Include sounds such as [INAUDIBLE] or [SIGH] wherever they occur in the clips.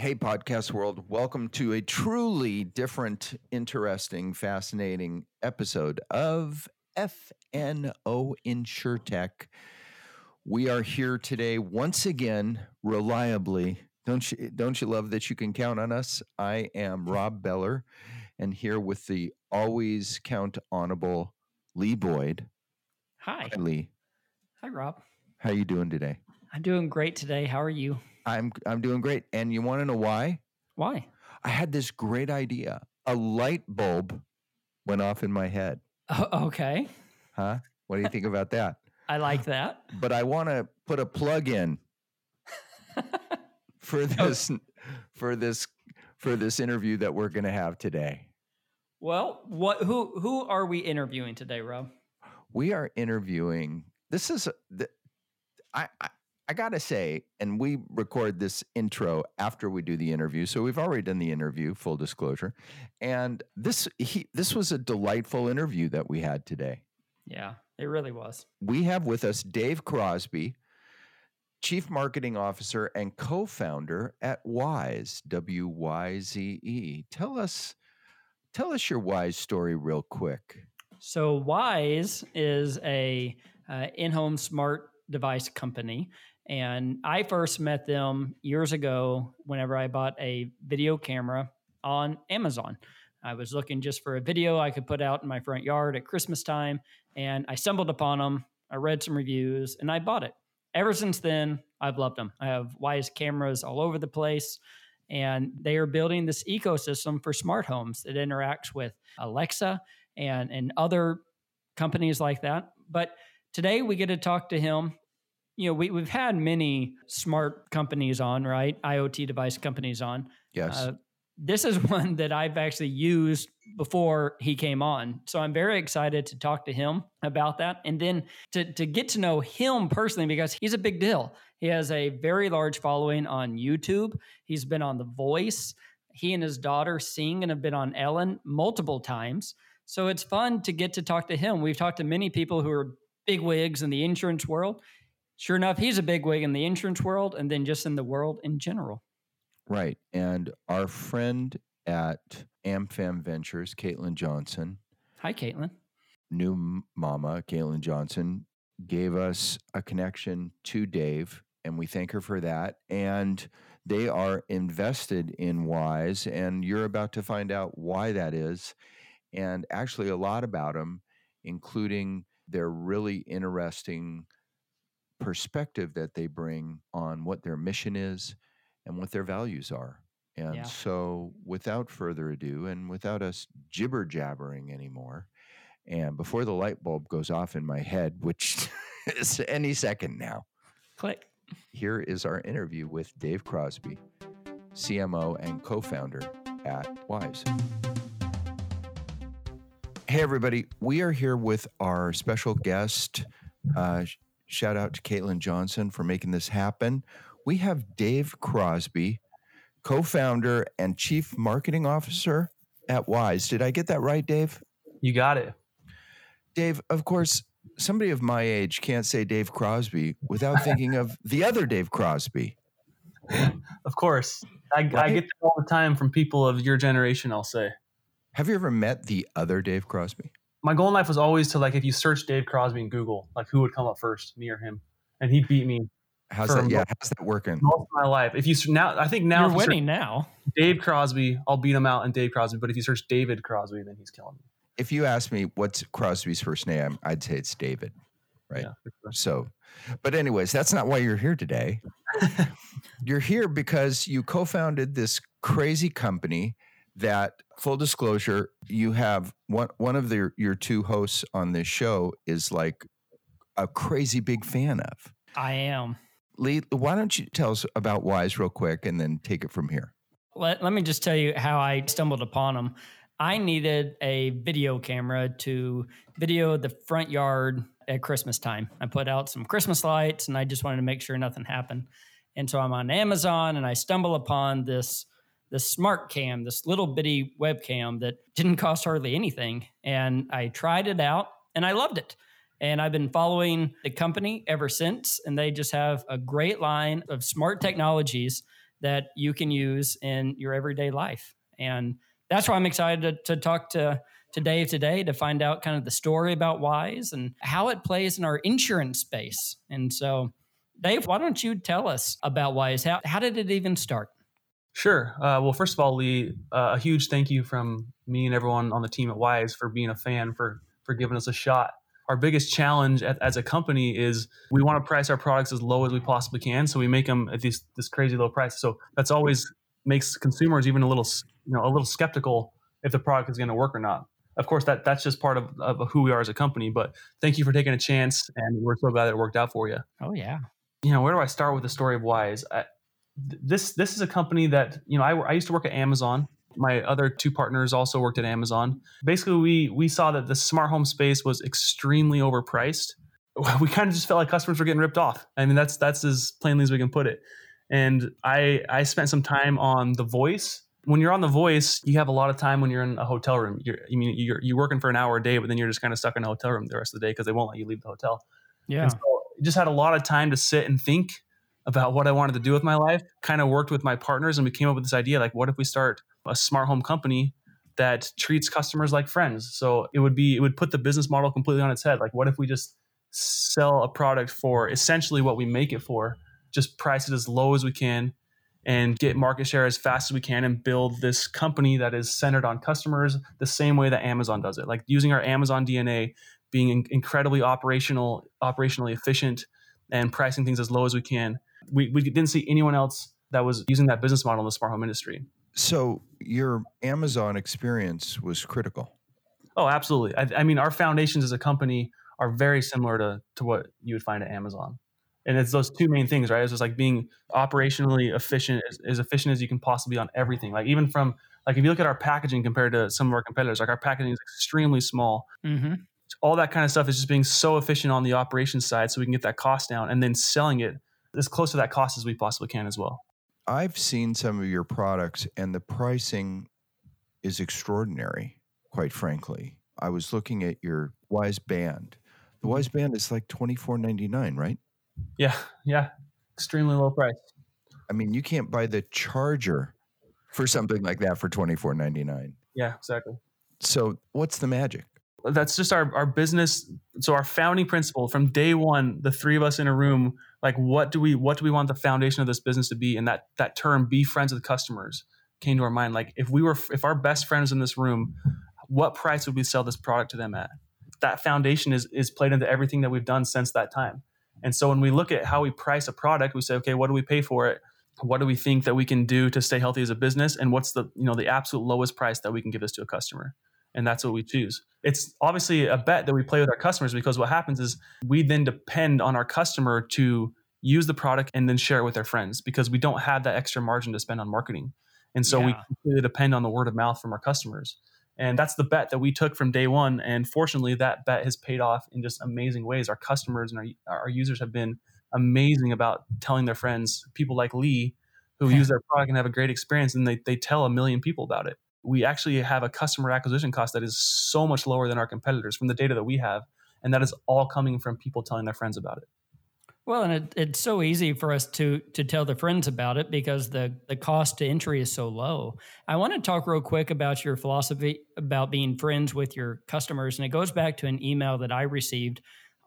Hey, podcast world. Welcome to a truly different, interesting, fascinating episode of FNO InsurTech. We are here today once again, reliably. Don't you, don't you love that you can count on us? I am Rob Beller and here with the always count honorable Lee Boyd. Hi. Hi, Lee. Hi, Rob. How are you doing today? I'm doing great today. How are you? I'm I'm doing great. And you want to know why? Why? I had this great idea. A light bulb went off in my head. Oh, [LAUGHS] okay. Huh? What do you think about that? [LAUGHS] I like that. But I want to put a plug in [LAUGHS] for oh. this for this for this interview that we're going to have today. Well, what who who are we interviewing today, Rob? We are interviewing. This is the I, I I gotta say, and we record this intro after we do the interview, so we've already done the interview. Full disclosure, and this he this was a delightful interview that we had today. Yeah, it really was. We have with us Dave Crosby, Chief Marketing Officer and co-founder at Wyze, W Y Z E. Tell us, tell us your Wyze story real quick. So Wyze is a uh, in-home smart device company and I first met them years ago whenever I bought a video camera on Amazon. I was looking just for a video I could put out in my front yard at Christmas time, and I stumbled upon them. I read some reviews and I bought it. Ever since then, I've loved them. I have Wyze cameras all over the place, and they are building this ecosystem for smart homes that interacts with Alexa and, and other companies like that. But today we get to talk to him you know, we, we've had many smart companies on, right? IoT device companies on. Yes. Uh, this is [LAUGHS] one that I've actually used before he came on. So I'm very excited to talk to him about that and then to, to get to know him personally because he's a big deal. He has a very large following on YouTube. He's been on The Voice. He and his daughter sing and have been on Ellen multiple times. So it's fun to get to talk to him. We've talked to many people who are big wigs in the insurance world sure enough, he's a big wig in the insurance world and then just in the world in general. Right. And our friend at AmFam Ventures, Caitlin Johnson. Hi, Caitlin. New mama, Caitlin Johnson, gave us a connection to Dave, and we thank her for that. And they are invested in Wyze, and you're about to find out why that is, and actually a lot about them, including their really interesting perspective that they bring on what their mission is and what their values are. And yeah. so, without further ado, and without us jibber jabbering anymore, and before the light bulb goes off in my head, which [LAUGHS] is any second now, click. Here is our interview with Dave Crosby, CMO and co founder at Wyze. Hey, everybody. We are here with our special guest. Uh, Shout out to Caitlin Johnson for making this happen. We have Dave Crosby, co founder and chief marketing officer at Wyze. Did I get that right, Dave? You got it. Dave, of course, somebody of my age can't say Dave Crosby without [LAUGHS] thinking of the other Dave Crosby. Of course. I, right? I get that all the time from people of your generation, I'll say. Have you ever met the other Dave Crosby? My goal in life was always to like if you search Dave Crosby in Google, like who would come up first, me or him, and he beat me. How's that? Yeah, how's that working? Most of my life. If you now, I think now you're winning now. Dave Crosby, I'll beat him out in Dave Crosby. But if you search David Crosby, then he's killing me. If you ask me what's Crosby's first name, I'd say it's David, right? Yeah, sure. So, but anyways, that's not why you're here today. [LAUGHS] you're here because you co-founded this crazy company that full disclosure, you have one one of the, your two hosts on this show is like a crazy big fan of. I am. Lee, why don't you tell us about Wyze real quick and then take it from here? Let, let me just tell you how I stumbled upon them. I needed a video camera to video the front yard at Christmas time. I put out some Christmas lights and I just wanted to make sure nothing happened. And so I'm on Amazon and I stumble upon this this smart cam, this little bitty webcam that didn't cost hardly anything. And I tried it out and I loved it. And I've been following the company ever since. And they just have a great line of smart technologies that you can use in your everyday life. And that's why I'm excited to, to talk to, to Dave today to find out kind of the story about Wyze and how it plays in our insurance space. And so, Dave, why don't you tell us about Wyze? How, how did it even start? Sure. Uh, well, first of all, Lee, uh, a huge thank you from me and everyone on the team at Wyze for being a fan, for for giving us a shot. Our biggest challenge at, as a company is we want to price our products as low as we possibly can, so we make them at this this crazy low price. So that's always makes consumers even a little you know a little skeptical if the product is going to work or not. Of course, that that's just part of, of who we are as a company. But thank you for taking a chance, and we're so glad that it worked out for you. Oh yeah. You know, where do I start with the story of Wyze? I, this this is a company that you know I, I used to work at Amazon. My other two partners also worked at Amazon. Basically, we we saw that the smart home space was extremely overpriced. [LAUGHS] We kind of just felt like customers were getting ripped off. I mean, that's that's as plainly as we can put it. And I I spent some time on The Voice. When you're on The Voice, you have a lot of time when you're in a hotel room. You're, I mean, you're you're working for an hour a day, but then you're just kind of stuck in a hotel room the rest of the day because they won't let you leave the hotel. Yeah. So just had a lot of time to sit and think about what I wanted to do with my life. Kind of worked with my partners and we came up with this idea like, what if we start a smart home company that treats customers like friends? So it would be, it would put the business model completely on its head. Like, what if we just sell a product for essentially what we make it for, just price it as low as we can and get market share as fast as we can and build this company that is centered on customers the same way that Amazon does it. Like using our Amazon DNA, being incredibly operational, operationally efficient, and pricing things as low as we can we, we didn't see anyone else that was using that business model in the smart home industry. So your Amazon experience was critical. Oh, absolutely. I, I, mean, our foundations as a company are very similar to, to what you would find at Amazon. And it's those two main things, right? It's just like being operationally efficient, as, as efficient as you can possibly on everything. Like even from like if you look at our packaging compared to some of our competitors, like our packaging is extremely small. Mm-hmm. All that kind of stuff is just being so efficient on the operations side, so we can get that cost down, and then selling it as close to that cost as we possibly can as well. I've seen some of your products and the pricing is extraordinary, quite frankly. I was looking at your Wyze Band. The Wyze mm-hmm. Band is like twenty four ninety nine, right? Yeah, yeah. Extremely low price. I mean, you can't buy the charger for something like that for twenty four ninety nine. Yeah, exactly. So what's the magic? That's just our, our business. So our founding principle from day one, the three of us in a room like what do we what do we want the foundation of this business to be? And that that term be friends with customers came to our mind. Like if we were if our best friends in this room what price would we sell this product to them at? That foundation is is played into everything that we've done since that time. And so when we look at how we price a product we say okay what do we pay for it? What do we think that we can do to stay healthy as a business? And what's the you know the absolute lowest price that we can give this to a customer and that's what we choose. It's obviously a bet that we play with our customers because what happens is we then depend on our customer to use the product and then share it with their friends because we don't have that extra margin to spend on marketing. And so yeah. we completely depend on the word of mouth from our customers. And that's the bet that we took from day one. And fortunately, that bet has paid off in just amazing ways. Our customers and our, our users have been amazing about telling their friends, people like Lee, who use their product and have a great experience, and they, they tell a million people about it we actually have a customer acquisition cost that is so much lower than our competitors from the data that we have. And that is all coming from people telling their friends about it. Well, and it, it's so easy for us to to tell the friends about it because the the cost to entry is so low. I want to talk real quick about your philosophy about being friends with your customers, and it goes back to an email that I received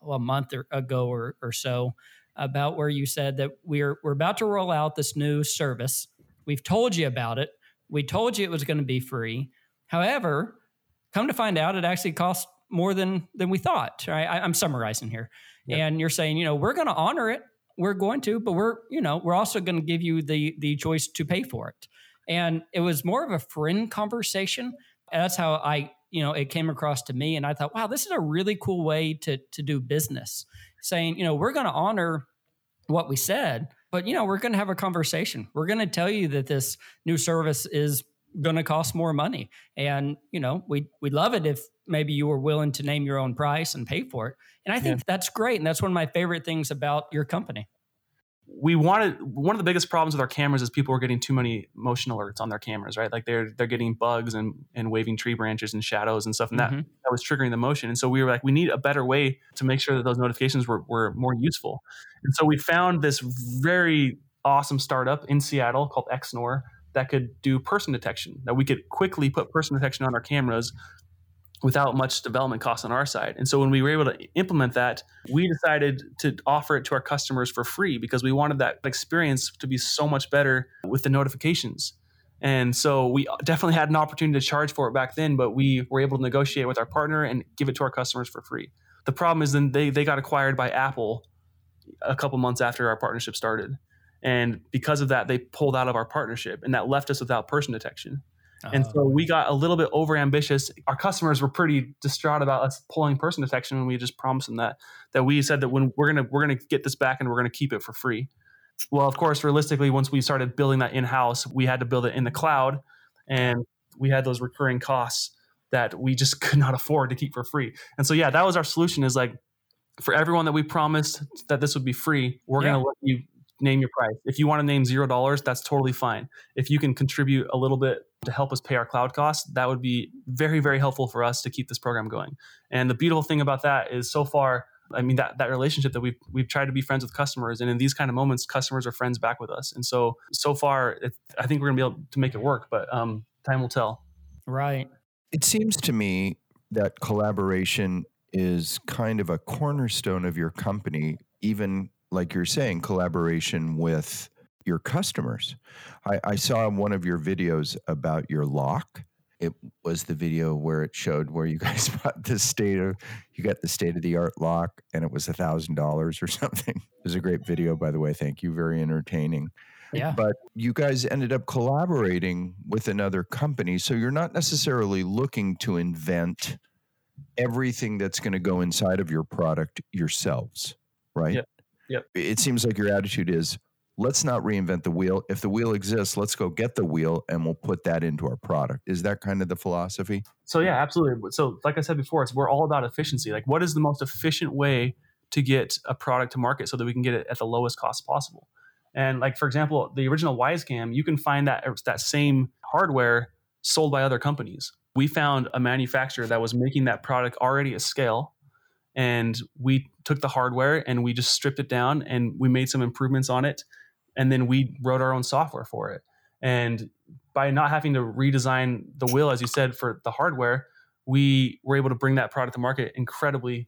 a month or, ago or, or so about where you said that we're we're about to roll out this new service. We've told you about it, we told you it was going to be free. However, come to find out, it actually cost more than than we thought. Right? I, am summarizing here, yep. and you're saying, you know, we're going to honor it. We're going to, but we're, you know, we're also going to give you the the choice to pay for it. And it was more of a friend conversation. That's how I, you know, it came across to me, and I thought, wow, this is a really cool way to to do business. Saying, you know, we're going to honor what we said, but you know, we're going to have a conversation. We're going to tell you that this new service is going to cost more money. And, you know, we we'd love it if maybe you were willing to name your own price and pay for it. And I think yeah. that's great. And that's one of my favorite things about your company we wanted one of the biggest problems with our cameras is people were getting too many motion alerts on their cameras, right? Like they're they're getting bugs and and waving tree branches and shadows and stuff, and mm-hmm. that that was triggering the motion. And so we were like, we need a better way to make sure that those notifications were were more useful. And so we found this very awesome startup in Seattle called Xnor that could do person detection. That we could quickly put person detection on our cameras without much development costs on our side. And so when we were able to implement that, we decided to offer it to our customers for free because we wanted that experience to be so much better with the notifications. And so we definitely had an opportunity to charge for it back then, but we were able to negotiate with our partner and give it to our customers for free. The problem is then they, they got acquired by Apple a couple months after our partnership started. And because of that, they pulled out of our partnership and that left us without person detection. And so ah. we oh. got a little bit over ambitious. Our customers were pretty distraught about us pulling person detection when we just promised them that that we said that when we're gonna we're gonna get this back and we're gonna keep it for free. Well, of course, realistically, once we started building that in house, we had to build it in the cloud, and we had those recurring costs that we just [LAUGHS] could not afford to keep for free. And so, yeah, that was our solution. Is like for everyone that we promised that this would be free, we're yeah. gonna let you name your price. If you want to name zero dollars, that's totally fine. If you can contribute a little bit to help us pay our cloud costs, that would be very, very helpful for us to keep this program going. And the beautiful thing about that is so far, I mean, that, that relationship that we've, we've tried to be friends with customers. And in these kind of moments, customers are friends back with us. And so, so far, it, I think we're going to be able to make it work, but um, time will tell. Right. It seems to me that collaboration is kind of a cornerstone of your company, even like you're saying, collaboration with your customers. I, I saw one of your videos about your lock. It was the video where it showed where you [LAUGHS] guys bought the state of you got the state of the art lock and it was a thousand dollars or [LAUGHS] something. It was a great video, by the way. Thank you. Very entertaining. Yeah. But you guys ended up collaborating with another company. So you're not necessarily looking to invent everything that's going to go inside of your product yourselves, right? Yep. Yep. It seems like your attitude is let's not reinvent the wheel. If the wheel exists, let's go get the wheel and we'll put that into our product. Is that kind of the philosophy? So yeah, absolutely. So like I said before, it's we're all about efficiency. Like what is the most efficient way to get a product to market so that we can get it at the lowest cost possible? And like for example, the original Wyzecam, you can find that that same hardware sold by other companies. We found a manufacturer that was making that product already at scale and we took the hardware and we just stripped it down and we made some improvements on it and then we wrote our own software for it. And by not having to redesign the wheel, as you said, for the hardware, we were able to bring that product to market incredibly,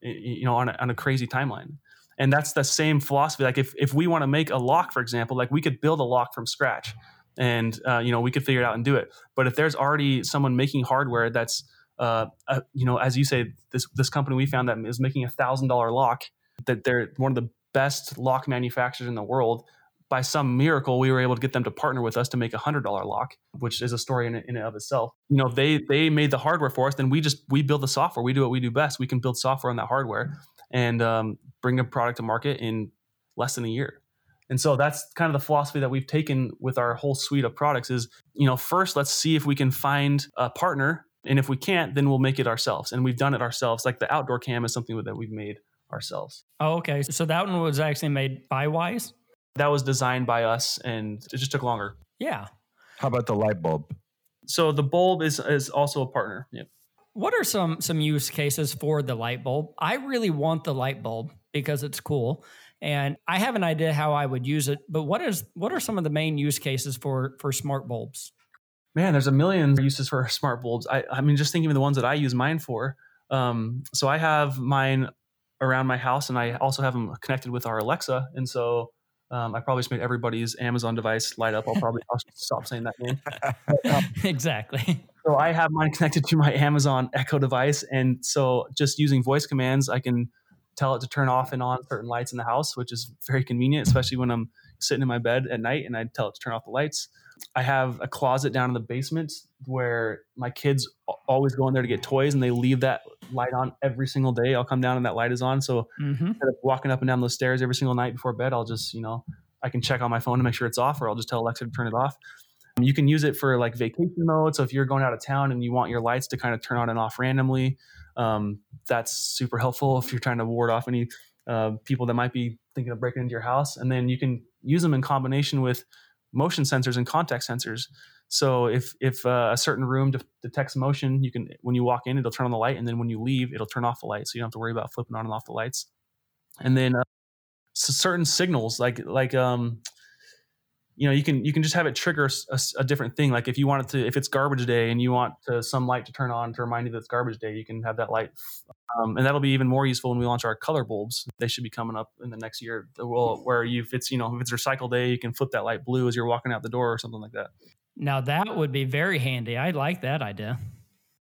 you know, on a, on a crazy timeline. And that's the same philosophy. Like if, if we want to make a lock, for example, like we could build a lock from scratch and, uh, you know, we could figure it out and do it. But if there's already someone making hardware that's, uh, uh, you know, as you say, this, this company we found that is making a thousand dollar lock that they're one of the best lock manufacturers in the world by some miracle, we were able to get them to partner with us to make a hundred dollar lock, which is a story in, in and of itself. You know, they they made the hardware for us, then we just we build the software. We do what we do best. We can build software on that hardware and um, bring a product to market in less than a year. And so that's kind of the philosophy that we've taken with our whole suite of products. Is you know, first let's see if we can find a partner, and if we can't, then we'll make it ourselves. And we've done it ourselves. Like the outdoor cam is something that we've made ourselves. Oh, okay. So that one was actually made by Wyze? that was designed by us and it just took longer. Yeah. How about the light bulb? So the bulb is is also a partner. Yep. What are some some use cases for the light bulb? I really want the light bulb because it's cool and I have an idea how I would use it, but what is what are some of the main use cases for for smart bulbs? Man, there's a million uses for [LAUGHS] smart bulbs. I I mean just thinking of the ones that I use mine for. Um, so I have mine around my house and I also have them connected with our Alexa and so um, I probably just made everybody's Amazon device light up. I'll probably I'll stop saying that name. But, [LAUGHS] um, [LAUGHS] exactly. So I have mine connected to my Amazon Echo device, and so just using voice commands, I can tell it to turn off and on certain lights in the house, which is very convenient, especially when I'm sitting in my bed at night and I tell it to turn off the lights. I have a closet down in the basement where my kids always go in there to get toys and they leave that light on every single day. I'll come down and that light is on. So mm-hmm. instead of walking up and down those stairs every single night before bed, I'll just, you know, I can check on my phone to make sure it's off or I'll just tell Alexa to turn it off. You can use it for like vacation mode. So if you're going out of town and you want your lights to kind of turn on and off randomly, um, that's super helpful if you're trying to ward off any uh, people that might be thinking of breaking into your house. And then you can use them in combination with motion sensors and contact sensors. So if if uh, a certain room de- detects motion, you can when you walk in, it'll turn on the light, and then when you leave, it'll turn off the light. So you don't have to worry about flipping on and off the lights. And then uh, so certain signals, like like um, you know, you can you can just have it trigger a, a, different thing. Like if you want it to, if it's garbage day and you want to, some light to turn on to remind you that it's garbage day, you can have that light, um, and that'll be even more useful when we launch our color bulbs. They should be coming up in the next year. Will where you if it's you know if it's recycle day, you can flip that light blue as you're walking out the door or something like that. Now that would be very handy. I like that idea.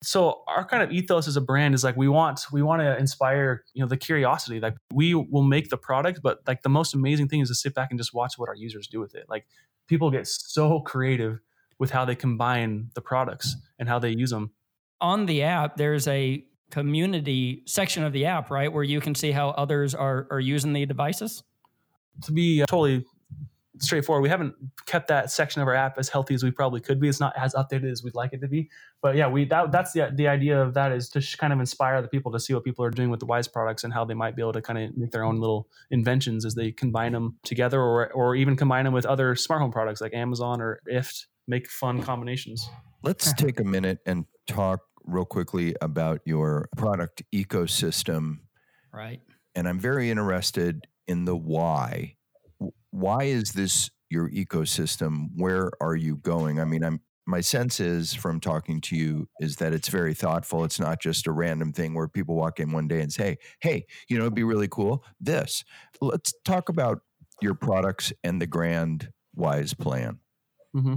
So our kind of ethos as a brand is like we want we want to inspire you know the curiosity. Like we will make the product, but like the most amazing thing is to sit back and just watch what our users do with it. Like people get so creative with how they combine the products and how they use them. On the app, there's a community section of the app, right, where you can see how others are are using the devices. To be uh, totally straightforward. We haven't kept that section of our app as healthy as we probably could be. It's not as updated as we'd like it to be. But yeah, we that that's the the idea of that is to kind of inspire the people to see what people are doing with the Wyze products and how they might be able to kind of make their own little inventions as they combine them together, or or even combine them with other smart home products like Amazon or IFTTT. Make fun combinations. Let's [LAUGHS] take a minute and talk real quickly about your product ecosystem. Right. And I'm very interested in the why why is this your ecosystem? Where are you going? I mean, I'm my sense is from talking to you is that it's very thoughtful. It's not just a random thing where people walk in one day and say, "Hey, you know, it'd be really cool this." Let's talk about your products and the grand Wyze plan. Mm-hmm.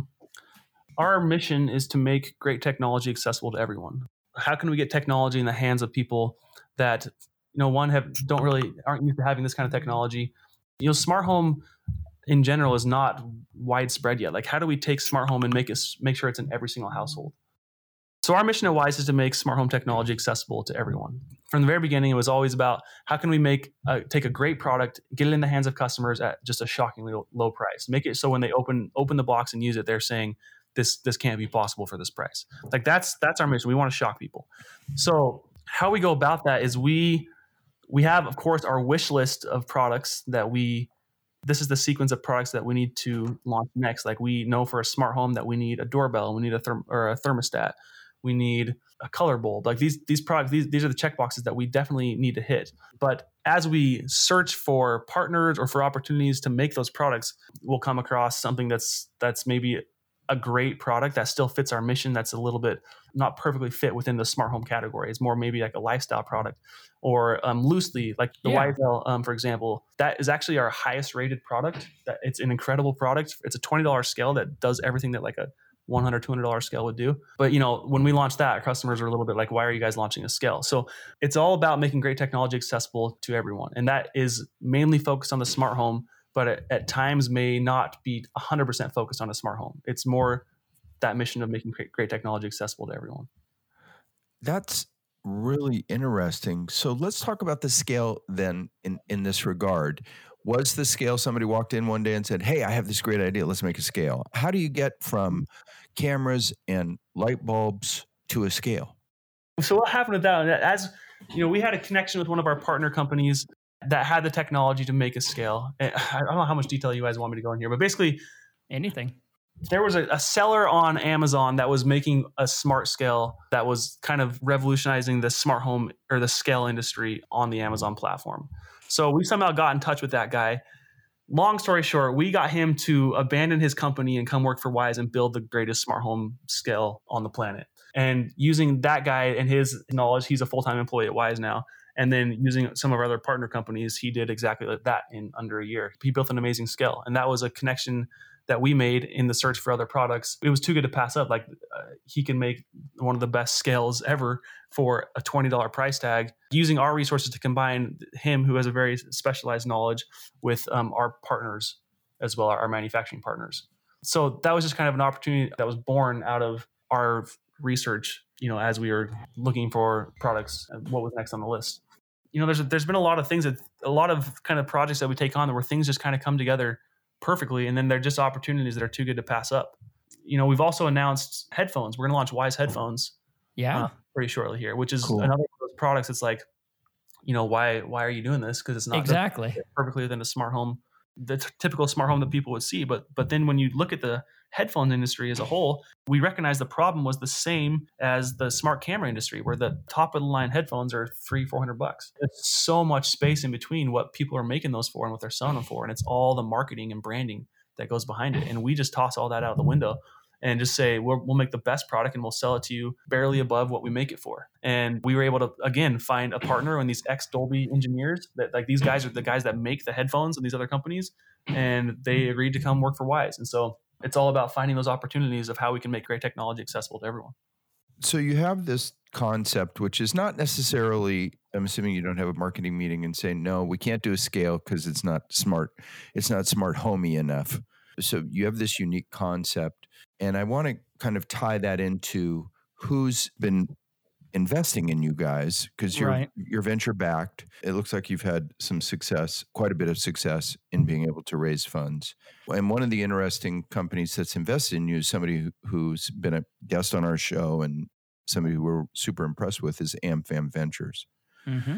Our mission is to make great technology accessible to everyone. How can we get technology in the hands of people that you know one have don't really aren't used to having this kind of technology? You know, smart home in general is not widespread yet. Like, how do we take smart home and make it make sure it's in every single household? So our mission at Wyze is to make smart home technology accessible to everyone. From the very beginning, it was always about how can we make uh, take a great product, get it in the hands of customers at just a shockingly low price, make it so when they open open the box and use it, they're saying this this can't be possible for this price. Like that's that's our mission. We want to shock people. So how we go about that is we we have of course our wish list of products that we this is the sequence of products that we need to launch next. Like we know for a smart home that we need a doorbell, we need a therm- or a thermostat, we need a color bulb. Like these these products, these these are the check boxes that we definitely need to hit. But as we search for partners or for opportunities to make those products, we'll come across something that's that's maybe a great product that still fits our mission that's a little bit not perfectly fit within the smart home category. It's more maybe like a lifestyle product or um, loosely like the yeah. Um, for example. That is actually our highest rated product. That it's an incredible product. It's a $20 scale that does everything that like a 100 $200 scale would do. But you know when we launched that customers are a little bit like why are you guys launching a scale? So it's all about making great technology accessible to everyone. And that is mainly focused on the smart home but at, at times may not be 100% focused on a smart home. It's more that mission of making great, great technology accessible to everyone. That's really interesting. So let's talk about the scale then in, in this regard. Was the scale somebody walked in one day and said, Hey, I have this great idea. Let's make a scale. How do you get from cameras and light bulbs to a scale? So what happened with that? As you know, we had a connection with one of our partner companies that had the technology to make a scale. Eh, [LAUGHS] I don't know how much detail you guys want me to go in here, but basically, anything. There was a, a, seller on Amazon that was making a smart scale that was kind of revolutionizing the smart home or the scale industry on the Amazon platform. So we somehow got in touch with that guy. Long story short, we got him to abandon his company and come work for Wyze and build the greatest smart home scale on the planet. And using that guy and his knowledge, he's a full time employee at Wise now and then using some of our other partner companies, he did exactly that in under a year. He built an amazing scale. And that was a connection that we made in the search for other products. It was too good to pass up. Like uh, he can make one of the best scales ever for a $20 price tag using our resources to combine him, who has a very specialized knowledge, with um, our partners as well, our manufacturing partners. So that was just kind of an opportunity that was born out of our research you know as we were looking for products what was next on the list you know there's there's been a lot of things that a lot of kind of projects that we take on where things just kind of come together perfectly and then they're just opportunities that are too good to pass up you know, we've also announced headphones. We're going to launch Wyze headphones. Yeah. Uh, pretty shortly here, which is Cool. another one of those products. It's like, you know, why why are you doing this? Because it's not exactly. perfectly within a smart home, the t- typical smart home that people would see. But but then when you look at the headphones industry as a whole, we recognize the problem was the same as the smart camera industry, where the top of the line headphones are three four hundred bucks. There's so much space in between what people are making those for and what they're selling them for, and it's all the marketing and branding that goes behind it. And we just toss all that out the window and just say we'll, we'll make the best product and we'll sell it to you barely above what we make it for and we were able to again find a partner in these ex dolby engineers that like these guys are the guys that make the headphones and these other companies and they agreed to come work for Wyze and so it's all about finding those opportunities of how we can make great technology accessible to everyone So you have this concept, which is not necessarily. I'm assuming you don't have a marketing meeting and say, no, we can't do a scale because it's not smart. It's not smart homey enough. So you have this unique concept, and I want to kind of tie that into who's been investing in you guys because you're Right. you're venture backed. It looks like you've had some success, quite a bit of success in being able to raise funds. And one of the interesting companies that's invested in you is somebody who- who's been a guest on our show and somebody who we're super impressed with is AmFam Ventures. hmm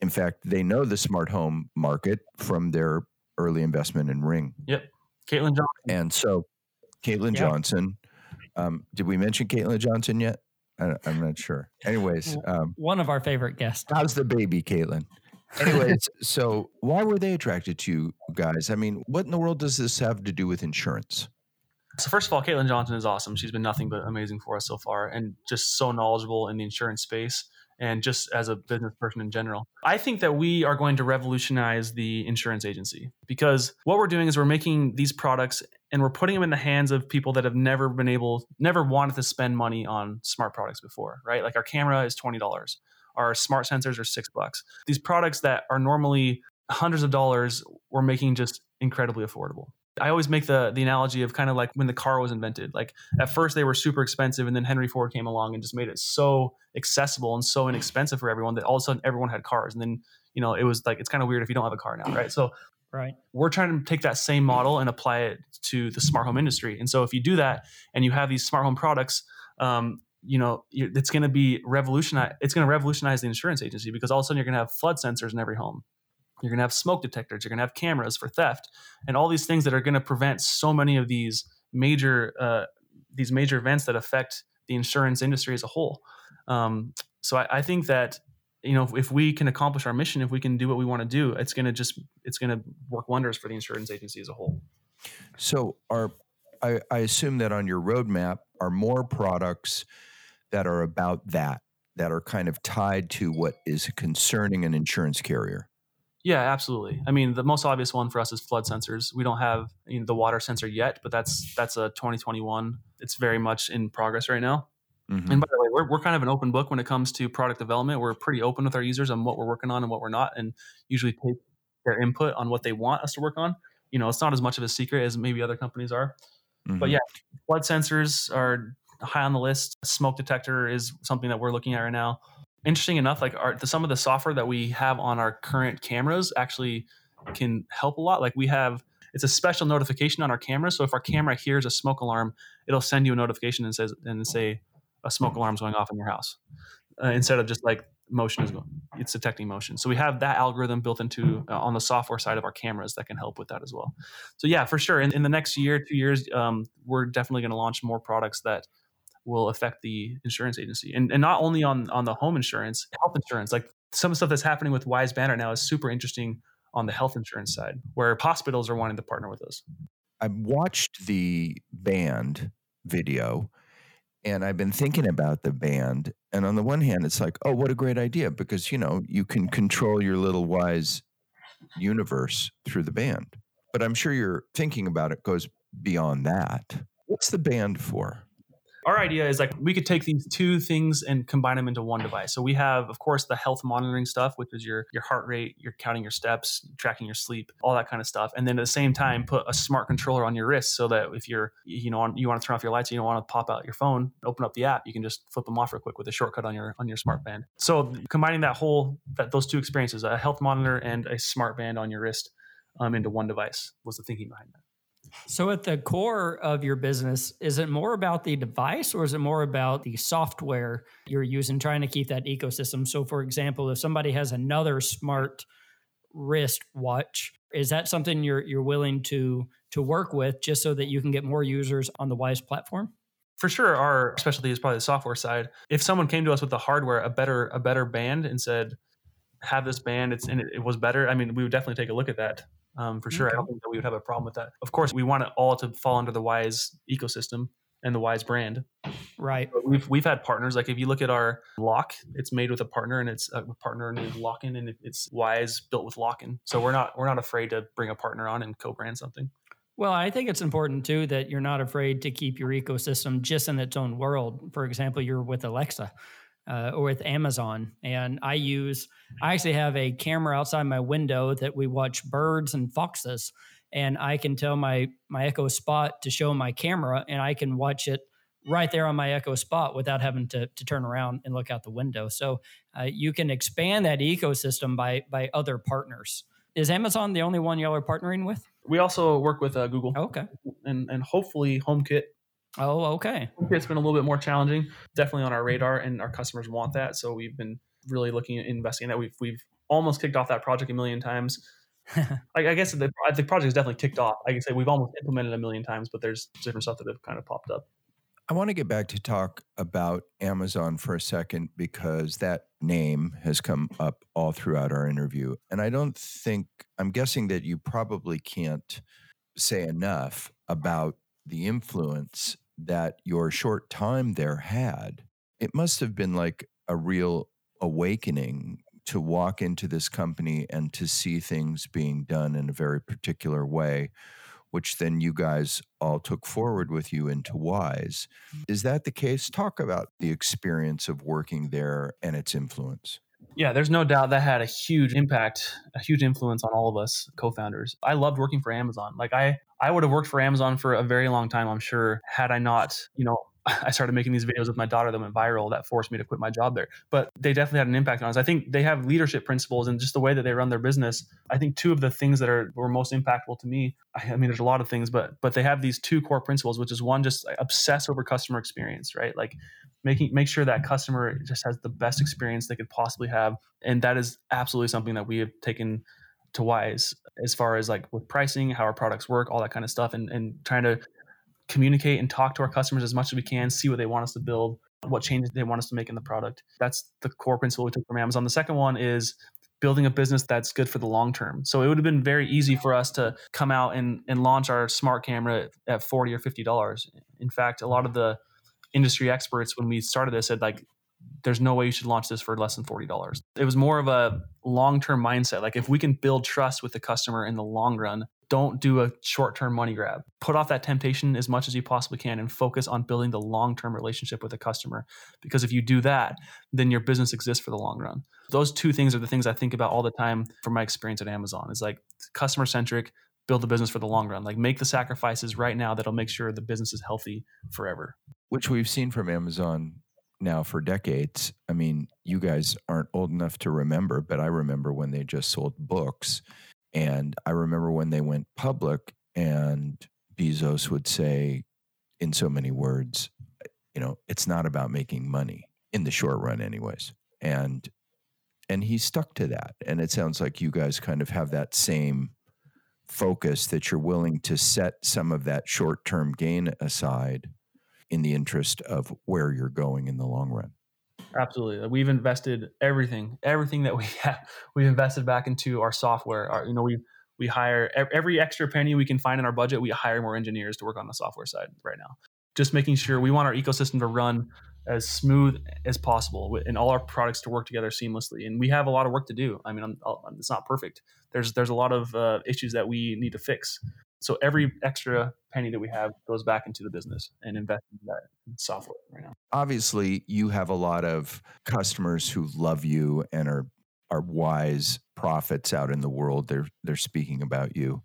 In fact, they know the smart home market from their early investment in Ring. Yep, Caitlin johnson And so, Caitlin Yep. Johnson, um, did we mention Caitlin Johnson yet? I, I'm not sure. Anyways, um, One of our favorite guests. how's the baby, Caitlin? Anyways, [LAUGHS] so why were they attracted to you guys? I mean, what in the world does this have to do with insurance? So first of all, Caitlin Johnson is awesome. She's been nothing but amazing for us so far, and just so knowledgeable in the insurance space, and just as a business person in general. I think that we are going to revolutionize the insurance agency because what we're doing is we're making these products and we're putting them in the hands of people that have never been able, never wanted to spend money on smart products before, right? Like our camera is twenty dollars, our smart sensors are six bucks. These products that are normally hundreds of dollars, we're making just incredibly affordable. I always make the the analogy of kind of like when the car was invented. Like at first they were super expensive, and then Henry Ford came along and just made it so accessible and so inexpensive for everyone that all of a sudden everyone had cars. And then you know it was like it's kind of weird if you don't have a car now, right? So Right. we're trying to take that same model and apply it to the smart home industry. And so if you do that and you have these smart home products, um, you know, it's going to be revolutionize. It's going to revolutionize the insurance agency because all of a sudden you're going to have flood sensors in every home. You're going to have smoke detectors. You're going to have cameras for theft, and all these things that are going to prevent so many of these major uh, these major events that affect the insurance industry as a whole. Um, so I, I think that you know if, if we can accomplish our mission, if we can do what we want to do, it's going to just it's going to work wonders for the insurance agency as a whole. So, are I, I assume that on your roadmap are more products that are about that, that are kind of tied to what is concerning an insurance carrier. Yeah, absolutely. I mean, the most obvious one for us is flood sensors. We don't have you know, the water sensor yet, but that's that's a 2021. It's very much in progress right now. Mhm. And by the way, we're, we're kind of an open book when it comes to product development. We're pretty open with our users on what we're working on and what we're not, and usually take their input on what they want us to work on. You know, it's not as much of a secret as maybe other companies are. But Mhm. yeah, flood sensors are high on the list. Smoke detector is something that we're looking at right now. Interesting enough, like our, the, some of the software that we have on our current cameras actually can help a lot. Like we have, it's a special notification on our camera. So if our camera hears a smoke alarm, it'll send you a notification and says and say a smoke alarm's going off in your house uh, instead of just like motion is going. It's detecting motion. So we have that algorithm built into uh, on the software side of our cameras that can help with that as well. So yeah, for sure. In, in the next year, two years, um, we're definitely going to launch more products that will affect the insurance agency, and and not only on on the home insurance, health insurance. Like some stuff that's happening with Wyze Banner now is super interesting on the health insurance side, where hospitals are wanting to partner with us. I watched the band video and I've been thinking about the band. And on the one hand, it's like, oh, what a great idea because, you know, you can control your little Wyze universe through the band. But I'm sure your thinking about it goes beyond that. What's the band for? Our idea is like we could take these two things and combine them into one device. So we have, of course, the health monitoring stuff, which is your your heart rate, you're counting your steps, tracking your sleep, all that kind of stuff. And then at the same time, put a smart controller on your wrist so that if you're, you know, you want to turn off your lights, you don't want to pop out your phone, open up the app, you can just flip them off real quick with a shortcut on your on your smart band. So combining that whole that those two experiences, a health monitor and a smart band on your wrist, um, into one device was the thinking behind that. So, at the core of your business, is it more about the device or is it more about the software you're using, trying to keep that ecosystem? So, for example, if somebody has another smart wrist watch, is that something you're you're willing to to work with just so that you can get more users on the Wyze platform? For sure, our specialty is probably the software side. If someone came to us with the hardware, a better a better band, and said, "Have this band," it's and it, it was better. I mean, we would definitely take a look at that um, for sure. Okay. I don't think that we would have a problem with that. Of course, we want it all to fall under the Wyze ecosystem and the Wyze brand. Right. But we've we've had partners. Like if you look at our lock, it's made with a partner, and it's a partner named Lockin, and it's Wyze built with Lockin. So we're not we're not afraid to bring a partner on and co-brand something. Well, I think it's important too that you're not afraid to keep your ecosystem just in its own world. For example, you're with Alexa uh, or with Amazon. And I use, I actually have a camera outside my window that we watch birds and foxes. And I can tell my my Echo Spot to show my camera, and I can watch it right there on my Echo Spot without having to, to turn around and look out the window. So uh, you can expand that ecosystem by by other partners. Is Amazon the only one y'all are partnering with? We also work with uh, Google. Okay. And and hopefully HomeKit Oh, okay. It's been a little bit more challenging, definitely on our radar, and our customers want that. So we've been really looking at investing in that. We've we've almost kicked off that project a million times. [LAUGHS] I, I, guess the, the project is definitely kicked off. I can say we've almost implemented a million times, but there's different stuff that have kind of popped up. I want to get back to talk about Amazon for a second because that name has come up all throughout our interview. And I don't think, I'm guessing that you probably can't say enough about the influence that your short time there had, it must have been like a real awakening to walk into this company and to see things being done in a very particular way, which then you guys all took forward with you into Wyze. Mm. Is that the case? Talk about the experience of working there and its influence. Yeah, there's no doubt that had a huge impact, a huge influence on all of us co-founders. I loved working for Amazon. Like I I would have worked for Amazon for a very long time, I'm sure, had I not, you know, [LAUGHS] I started making these videos with my daughter that went viral that forced me to quit my job there. But they definitely had an impact on us. I think they have leadership principles and just the way that they run their business. I think two of the things that are were most impactful to me, I mean there's a lot of things, but but they have these two core principles, which is one just obsess over customer experience, right? Like making make sure that customer just has the best experience they could possibly have. And that is absolutely something that we have taken to Wyze as far as like with pricing, how our products work, all that kind of stuff, and, and trying to communicate and talk to our customers as much as we can, see what they want us to build, what changes they want us to make in the product. That's the core principle we took from Amazon. The second one is building a business that's good for the long term. So it would have been very easy for us to come out and, and launch our smart camera at 40 or $50. In fact, a lot of the industry experts when we started this said like there's no way you should launch this for less than $40. It was more of a long term mindset. Like, if we can build trust with the customer in the long run, don't do a short term money grab. Put off that temptation as much as you possibly can and focus on building the long term relationship with a customer. Because if you do that, then your business exists for the long run. Those two things are the things I think about all the time from my experience at Amazon is like customer centric, build the business for the long run. Like, make the sacrifices right now that'll make sure the business is healthy forever. Which we've seen from Amazon now for decades. I mean, you guys aren't old enough to remember, but I remember when they just sold books. And I remember when they went public and Bezos would say, in so many words, you know, it's not about making money in the short run, anyways. And and he stuck to that. And it sounds like you guys kind of have that same focus that you're willing to set some of that short term gain aside in the interest of where you're going in the long run. Absolutely. We've invested everything, everything that we [LAUGHS] have, we've invested back into our software. Our, you know, we we hire every extra penny we can find in our budget. We hire more engineers to work on the software side right now. Just making sure we want our ecosystem to run as smooth as possible and all our products to work together seamlessly. And we have a lot of work to do. I mean, I'm, I'm, it's not perfect. There's there's a lot of uh, issues that we need to fix. So every extra penny that we have goes back into the business and invest in that software right now. Obviously, you have a lot of customers who love you and are are wise prophets out in the world. They're they're speaking about you.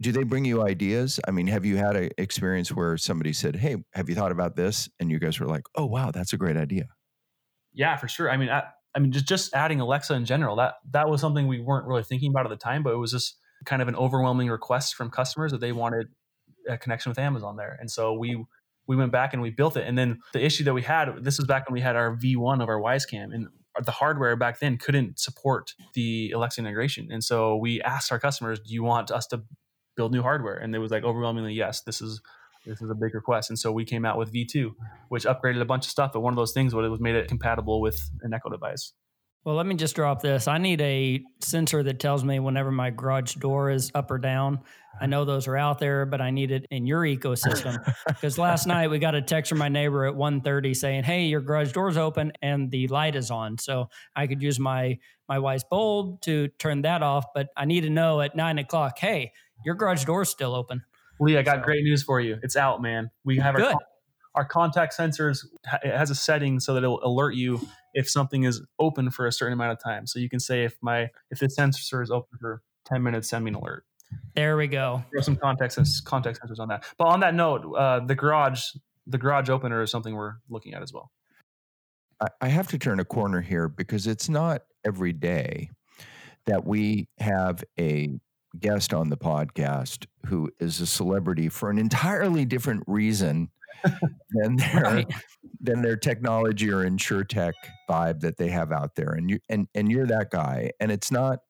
Do they bring you ideas? I mean, have you had an experience where somebody said, "Hey, have you thought about this?" and you guys were like, "Oh, wow, that's a great idea." Yeah, for sure. I mean, I, I mean, just just adding Alexa in general that that was something we weren't really thinking about at the time, but it was just kind of an overwhelming request from customers that they wanted a connection with Amazon there. And so we we went back and we built it. And then the issue that we had, this was back when we had our V1 of our Wyzecam, and the hardware back then couldn't support the Alexa integration. And so we asked our customers, "Do you want us to build new hardware?" And it was like overwhelmingly yes. This is this is a big request. And so we came out with V2, which upgraded a bunch of stuff. But one of those things was it was made it compatible with an Echo device. Well, let me just drop this. I need a sensor that tells me whenever my garage door is up or down. I know those are out there, but I need it in your ecosystem. [LAUGHS] Because last night we got a text from my neighbor at 1.30 saying, "Hey, your garage door's open and the light is on." So I could use my my Wyze bulb to turn that off, but I need to know at nine o'clock, "Hey, your garage door's still open." Lee, I got so, great news for you. It's out, man. We have our, our contact sensors. It has a setting so that it'll alert you if something is open for a certain amount of time. So you can say if my if this sensor is open for 10 minutes, send me an alert. There we go. There's some contact contact sensors on that. But on that note, uh, the garage the garage opener is something we're looking at as well. I have to turn a corner here because it's not every day that we have a guest on the podcast who is a celebrity for an entirely different reason than [LAUGHS] their right. than their technology or insurtech vibe that they have out there. And you and and you're that guy. And it's not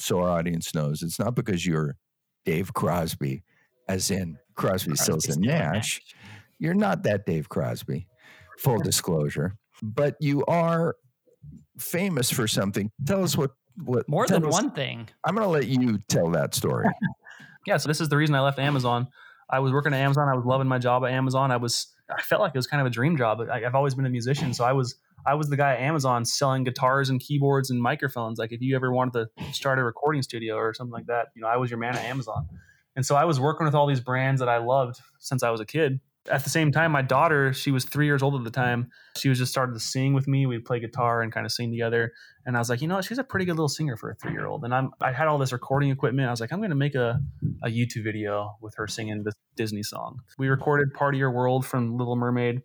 so our audience knows it's not because you're Dave Crosby, as in Crosby, Crosby Stills and Nash. Nash. You're not that Dave Crosby. Full disclosure, but you are famous for something. Tell us what what more than us, one thing. I'm going to let you tell that story. [LAUGHS] yeah, so this is the reason I left Amazon. I was working at Amazon. I was loving my job at Amazon. I was I felt like it was kind of a dream job. I, I've always been a musician, so I was I was the guy at Amazon selling guitars and keyboards and microphones. Like if you ever wanted to start a recording studio or something like that, you know, I was your man at Amazon. And so I was working with all these brands that I loved since I was a kid at the same time, my daughter, she was three years old at the time. She was just started to sing with me. We'd play guitar and kind of sing together. And I was like, you know, she's a pretty good little singer for a three year old. And I'm, I had all this recording equipment. I was like, I'm going to make a, a YouTube video with her singing this Disney song. We recorded Part of Your World from Little Mermaid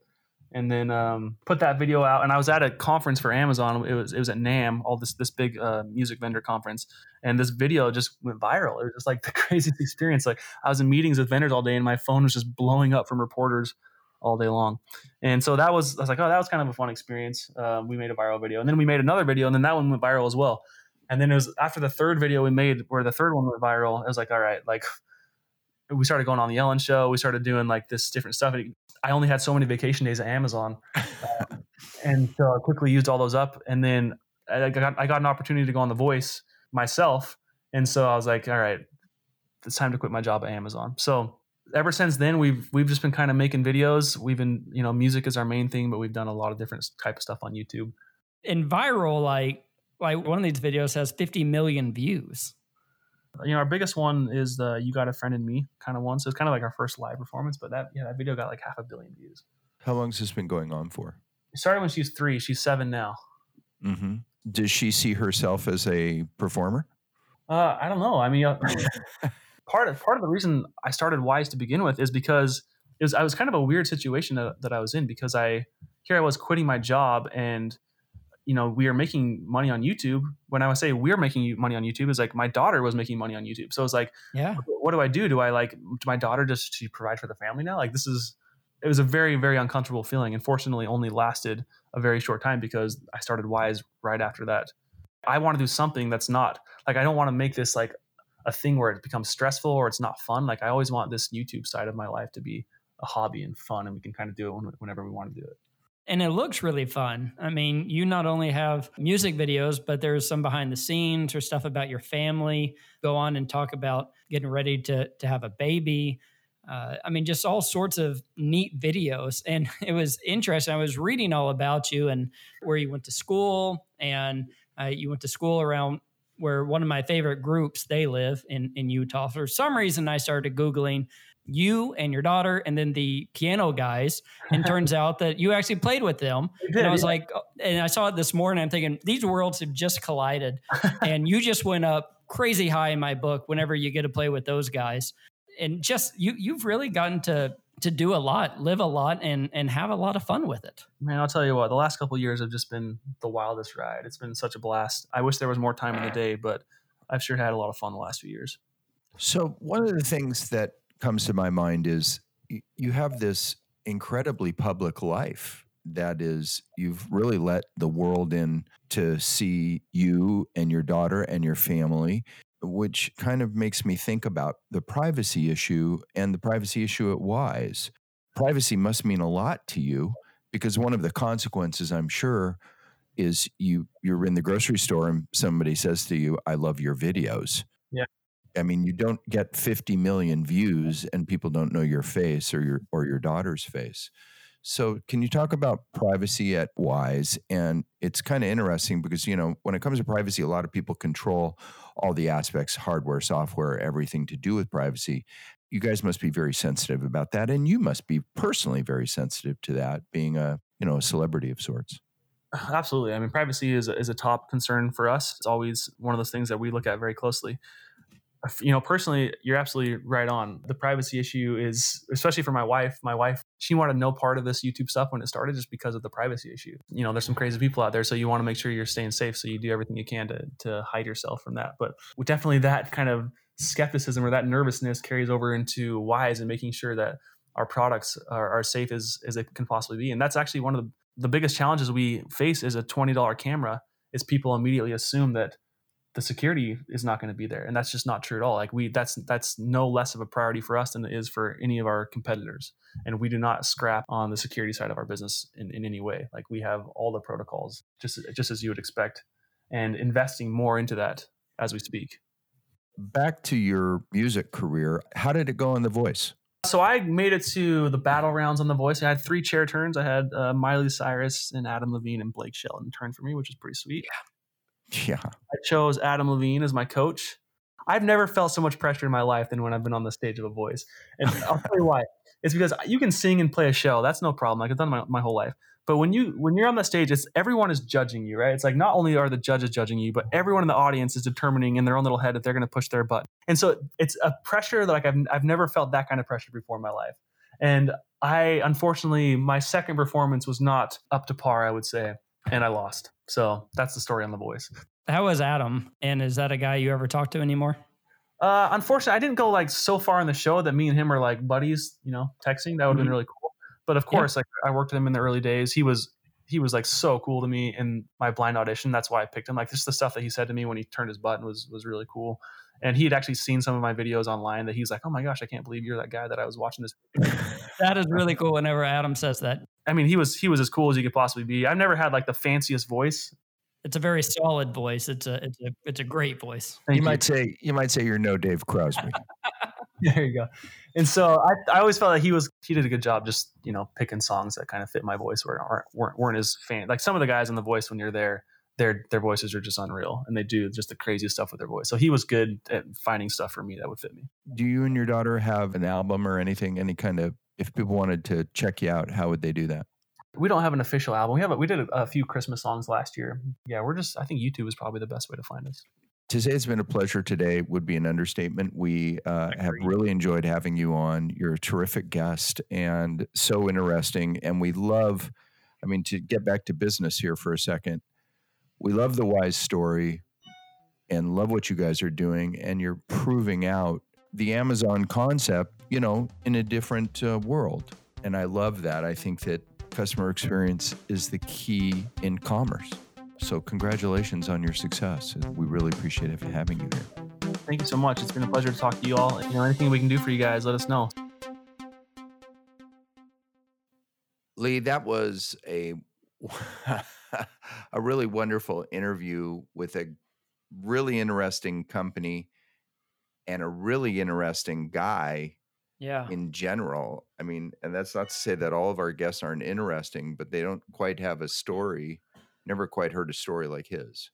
and then um, put that video out. And I was at a conference for Amazon. It was it was at NAMM, all this this big uh, music vendor conference, and this video just went viral. It was just like [LAUGHS] the craziest experience. Like I was in meetings with vendors all day, and my phone was just blowing up from reporters all day long. And so that was I was like, oh, that was kind of a fun experience. Uh, we made a viral video, and then we made another video, and then that one went viral as well. And then it was after the third video we made, where the third one went viral. I was like, all right, like we started going on the Ellen show. We started doing like this different stuff. I only had so many vacation days at Amazon, [LAUGHS] uh, and so I quickly used all those up. And then I got I got an opportunity to go on The Voice myself, and so I was like, all right, it's time to quit my job at Amazon. So ever since then, we've we've just been kind of making videos. We've been you know music is our main thing, but we've done a lot of different type of stuff on YouTube. And viral, like like one of these videos has 50 million views. You know, our biggest one is the "You Got a Friend in Me" kind of one. So it's kind of like our first live performance. But that yeah, that video got like half a billion views. How long has this been going on for? It started when she was three. She's seven now. Mm-hmm. Does she see herself as a performer? Uh, I don't know. I mean, uh, [LAUGHS] part of part of the reason I started Wyze to begin with is because it was I was kind of a weird situation that, that I was in because I here I was quitting my job and you know, we are making money on YouTube. When I would say we're making money on YouTube, is like my daughter was making money on YouTube. So it's like, yeah, what do I do? Do I like my daughter just to provide for the family now? Like this is, it was a very very uncomfortable feeling. and fortunately, only lasted a very short time because I started Wyze right after that. I want to do something that's not like I don't want to make this like a thing where it becomes stressful or it's not fun. Like I always want this YouTube side of my life to be a hobby and fun, and we can kind of do it whenever we want to do it and it looks really fun. I mean, you not only have music videos, but there's some behind the scenes or stuff about your family. Go on and talk about getting ready to to have a baby. Uh, I mean, just all sorts of neat videos, and [LAUGHS] it was interesting. I was reading all about you and where you went to school, and uh, you went to school around where one of my favorite groups they live in in Utah. For some reason, I started googling you and your daughter and then the piano guys and turns [LAUGHS] out that you actually played with them. Did, and i was yeah. like oh, and i saw it this morning i'm thinking these worlds have just collided. [LAUGHS] And you just went up crazy high in my book whenever you get to play with those guys. And just you you've really gotten to to do a lot live a lot and and have a lot of fun with it. Man i'll tell you what the last couple years have just been the wildest ride. It's been such a blast. I wish there was more time in the day but i've sure had a lot of fun the last few years. So one of the things that comes to my mind is you have this incredibly public life that is you've really let the world in to see you and your daughter and your family which kind of makes me think about the privacy issue and the privacy issue at Wyze. Privacy must mean a lot to you because one of the consequences i'm sure is you you're in the grocery store and somebody says to you i love your videos i mean you don't get 50 million views and people don't know your face or your or your daughter's face so, can you talk about privacy at Wyze? And it's kind of interesting because, you know, when it comes to privacy, a lot of people control all the aspects hardware, software, everything to do with privacy. You guys must be very sensitive about that. And you must be personally very sensitive to that, being a, you know, a celebrity of sorts. [LAUGHS] Absolutely. I mean, privacy is a, is a top concern for us. It's always one of those things that we look at very closely you know personally you're absolutely right on. The privacy issue is especially for my wife my wife she wanted no part of this youtube stuff when it started just because of the privacy issue. You know there's some crazy people out there so you want to make sure you're staying safe so you do everything you can to, to hide yourself from that. But definitely that kind of skepticism or that nervousness carries over into Wyze and making sure that our products are, are safe as, as it can possibly be. And that's actually one of the, the biggest challenges we face is a $20 camera is people immediately assume that the security is not going to be there and that's just not true at all like we that's that's no less of a priority for us than it is for any of our competitors and we do not scrap on the security side of our business in, in any way like we have all the protocols just just as you would expect and investing more into that as we speak back to your music career how did it go on the voice so I made it to the battle rounds on The Voice. I had three chair turns. I had uh, Miley Cyrus and Adam Levine and Blake Shelton turn for me, which is pretty sweet. Yeah. [LAUGHS] Yeah. I chose Adam Levine as my coach. I've never felt so much pressure in my life than when I've been on the stage of a voice. And [LAUGHS] I'll tell you why. It's because you can sing and play a show. That's no problem. Like I've done my, my whole life. But when you when you're on the stage, it's everyone is judging you, right? It's like not only are the judges judging you, but everyone in the audience is determining in their own little head if they're going to push their button. And so it's a pressure that like I've I've never felt that kind of pressure before in my life. And I unfortunately my second performance was not up to par, I would say, and I lost. So that's the story on The Voice. How was Adam? And is that a guy you ever talk to anymore? Uh, unfortunately, I didn't go like so far in the show that me and him are like buddies. You know, texting that would have mm-hmm. been really cool. But of course, yeah. like I worked with him in the early days. He was he was like so cool to me in my blind audition. That's why I picked him. Like just the stuff that he said to me when he turned his button was was really cool. And he had actually seen some of my videos online that he's like, "Oh my gosh, I can't believe you're that guy that I was watching this." [LAUGHS] that is really cool. Whenever Adam says that, I mean, he was he was as cool as you could possibly be. I've never had like the fanciest voice. It's a very solid voice. It's a it's a it's a great voice. you, you might say you might say you're no Dave Crosby. [LAUGHS] there you go. And so I, I always felt like he was he did a good job just you know picking songs that kind of fit my voice where aren't weren't, weren't as fan like some of the guys in the voice when you're there their their voices are just unreal and they do just the craziest stuff with their voice. So he was good at finding stuff for me that would fit me. Do you and your daughter have an album or anything? Any kind of if people wanted to check you out, how would they do that? We don't have an official album. We have a, we did a, a few Christmas songs last year. Yeah, we're just I think YouTube is probably the best way to find us. To say it's been a pleasure today would be an understatement. We uh, have really enjoyed having you on. You're a terrific guest and so interesting. And we love, I mean, to get back to business here for a second, we love the Wyze story and love what you guys are doing. And you're proving out the Amazon concept, you know, in a different uh, world. And I love that. I think that customer experience is the key in commerce. So, congratulations on your success. We really appreciate having you here. Thank you so much. It's been a pleasure to talk to you all. You know, anything we can do for you guys, let us know. Lee, that was a [LAUGHS] [LAUGHS] a really wonderful interview with a really interesting company and a really interesting guy yeah. in general. I mean and that's not to say that all of our guests aren't interesting but they don't quite have a story never quite heard a story like his.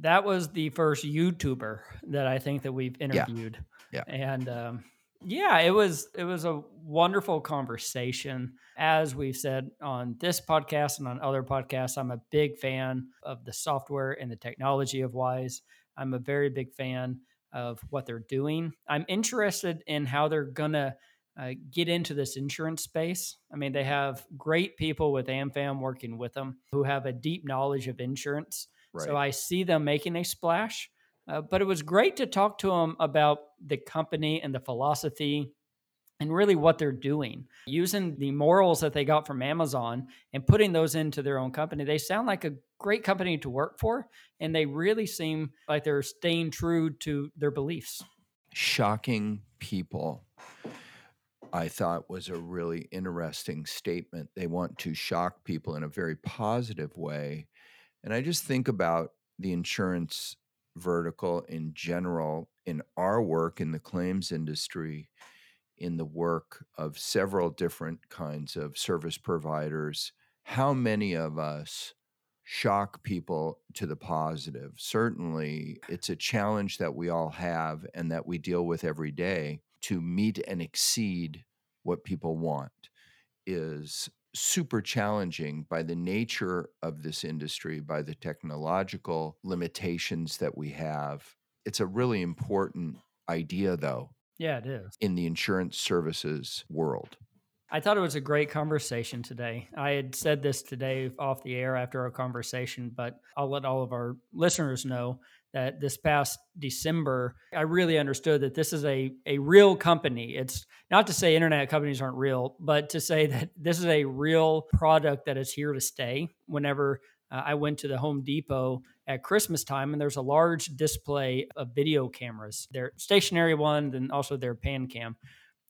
That was the first youtuber that i think that we've interviewed yeah, yeah. and um, yeah it was it was a wonderful conversation as we've said on this podcast and on other podcasts i'm a big fan of the software and the technology of Wyze i'm a very big fan of what they're doing. I'm interested in how they're going to uh, get into this insurance space. I mean, they have great people with AmFam working with them who have a deep knowledge of insurance. Right. So I see them making a splash. Uh, but it was great to talk to them about the company and the philosophy and really what they're doing. Using the morals that they got from Amazon and putting those into their own company. They sound like a great company to work for, and they really seem like they're staying true to their beliefs. Shocking people, I thought was a really interesting statement. They want to shock people in a very positive way. And I just think about the insurance vertical in general in our work in the claims industry in the work of several different kinds of service providers, how many of us shock people to the positive? Certainly, it's a challenge that we all have and that we deal with every day to meet and exceed what people want is super challenging by the nature of this industry, by the technological limitations that we have. It's a really important idea, though, yeah, it is. In the insurance services world. I thought it was a great conversation today. I had said this today off the air after our conversation, but I'll let all of our listeners know that this past December, I really understood that this is a, a real company. It's not to say internet companies aren't real, but to say [LAUGHS] that this is a real product that is here to stay. Whenever uh, I went to the Home Depot at Christmas time, and there's a large display of video cameras. Their stationary one, and also their pan cam.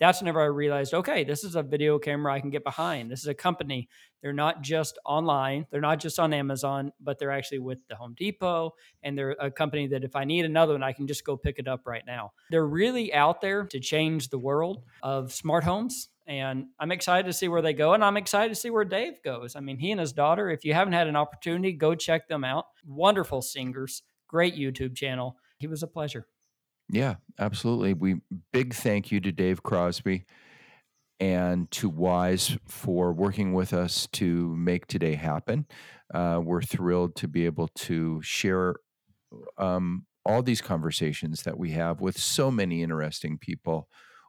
That's whenever I realized, okay, this is a video camera I can get behind. This is a company. They're not just online, they're not just on Amazon, but they're actually with the Home Depot. And they're a company that if I need another one, I can just go pick it up right now. They're really out there to change the world of smart homes and I'm excited to see where they go. And I'm excited to see where Dave goes. I mean, he and his daughter, if you haven't had an opportunity, go check them out. Wonderful singers, great YouTube channel. He was a pleasure. Yeah, absolutely. We big thank you to Dave Crosby and to Wyze for working with us to make today happen. Uh, we're thrilled to be able to share um, all these conversations that we have with so many interesting people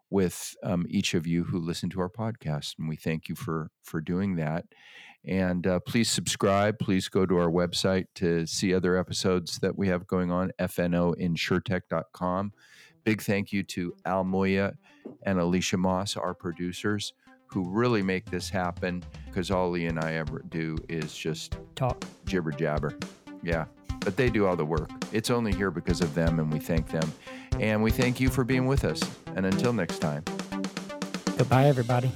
with um, each of you who listen to our podcast, and we thank you for for doing that. And uh, please subscribe. Please go to our website to see other episodes that we have going on. fnoinsurtech.com. Big thank you to Al Moya and Alicia Moss, our producers, who really make this happen. Because all Lee and I ever do is just talk, jibber jabber. Yeah, but they do all the work. It's only here because of them, and we thank them. And we thank you for being with us. And until next time. Goodbye, everybody.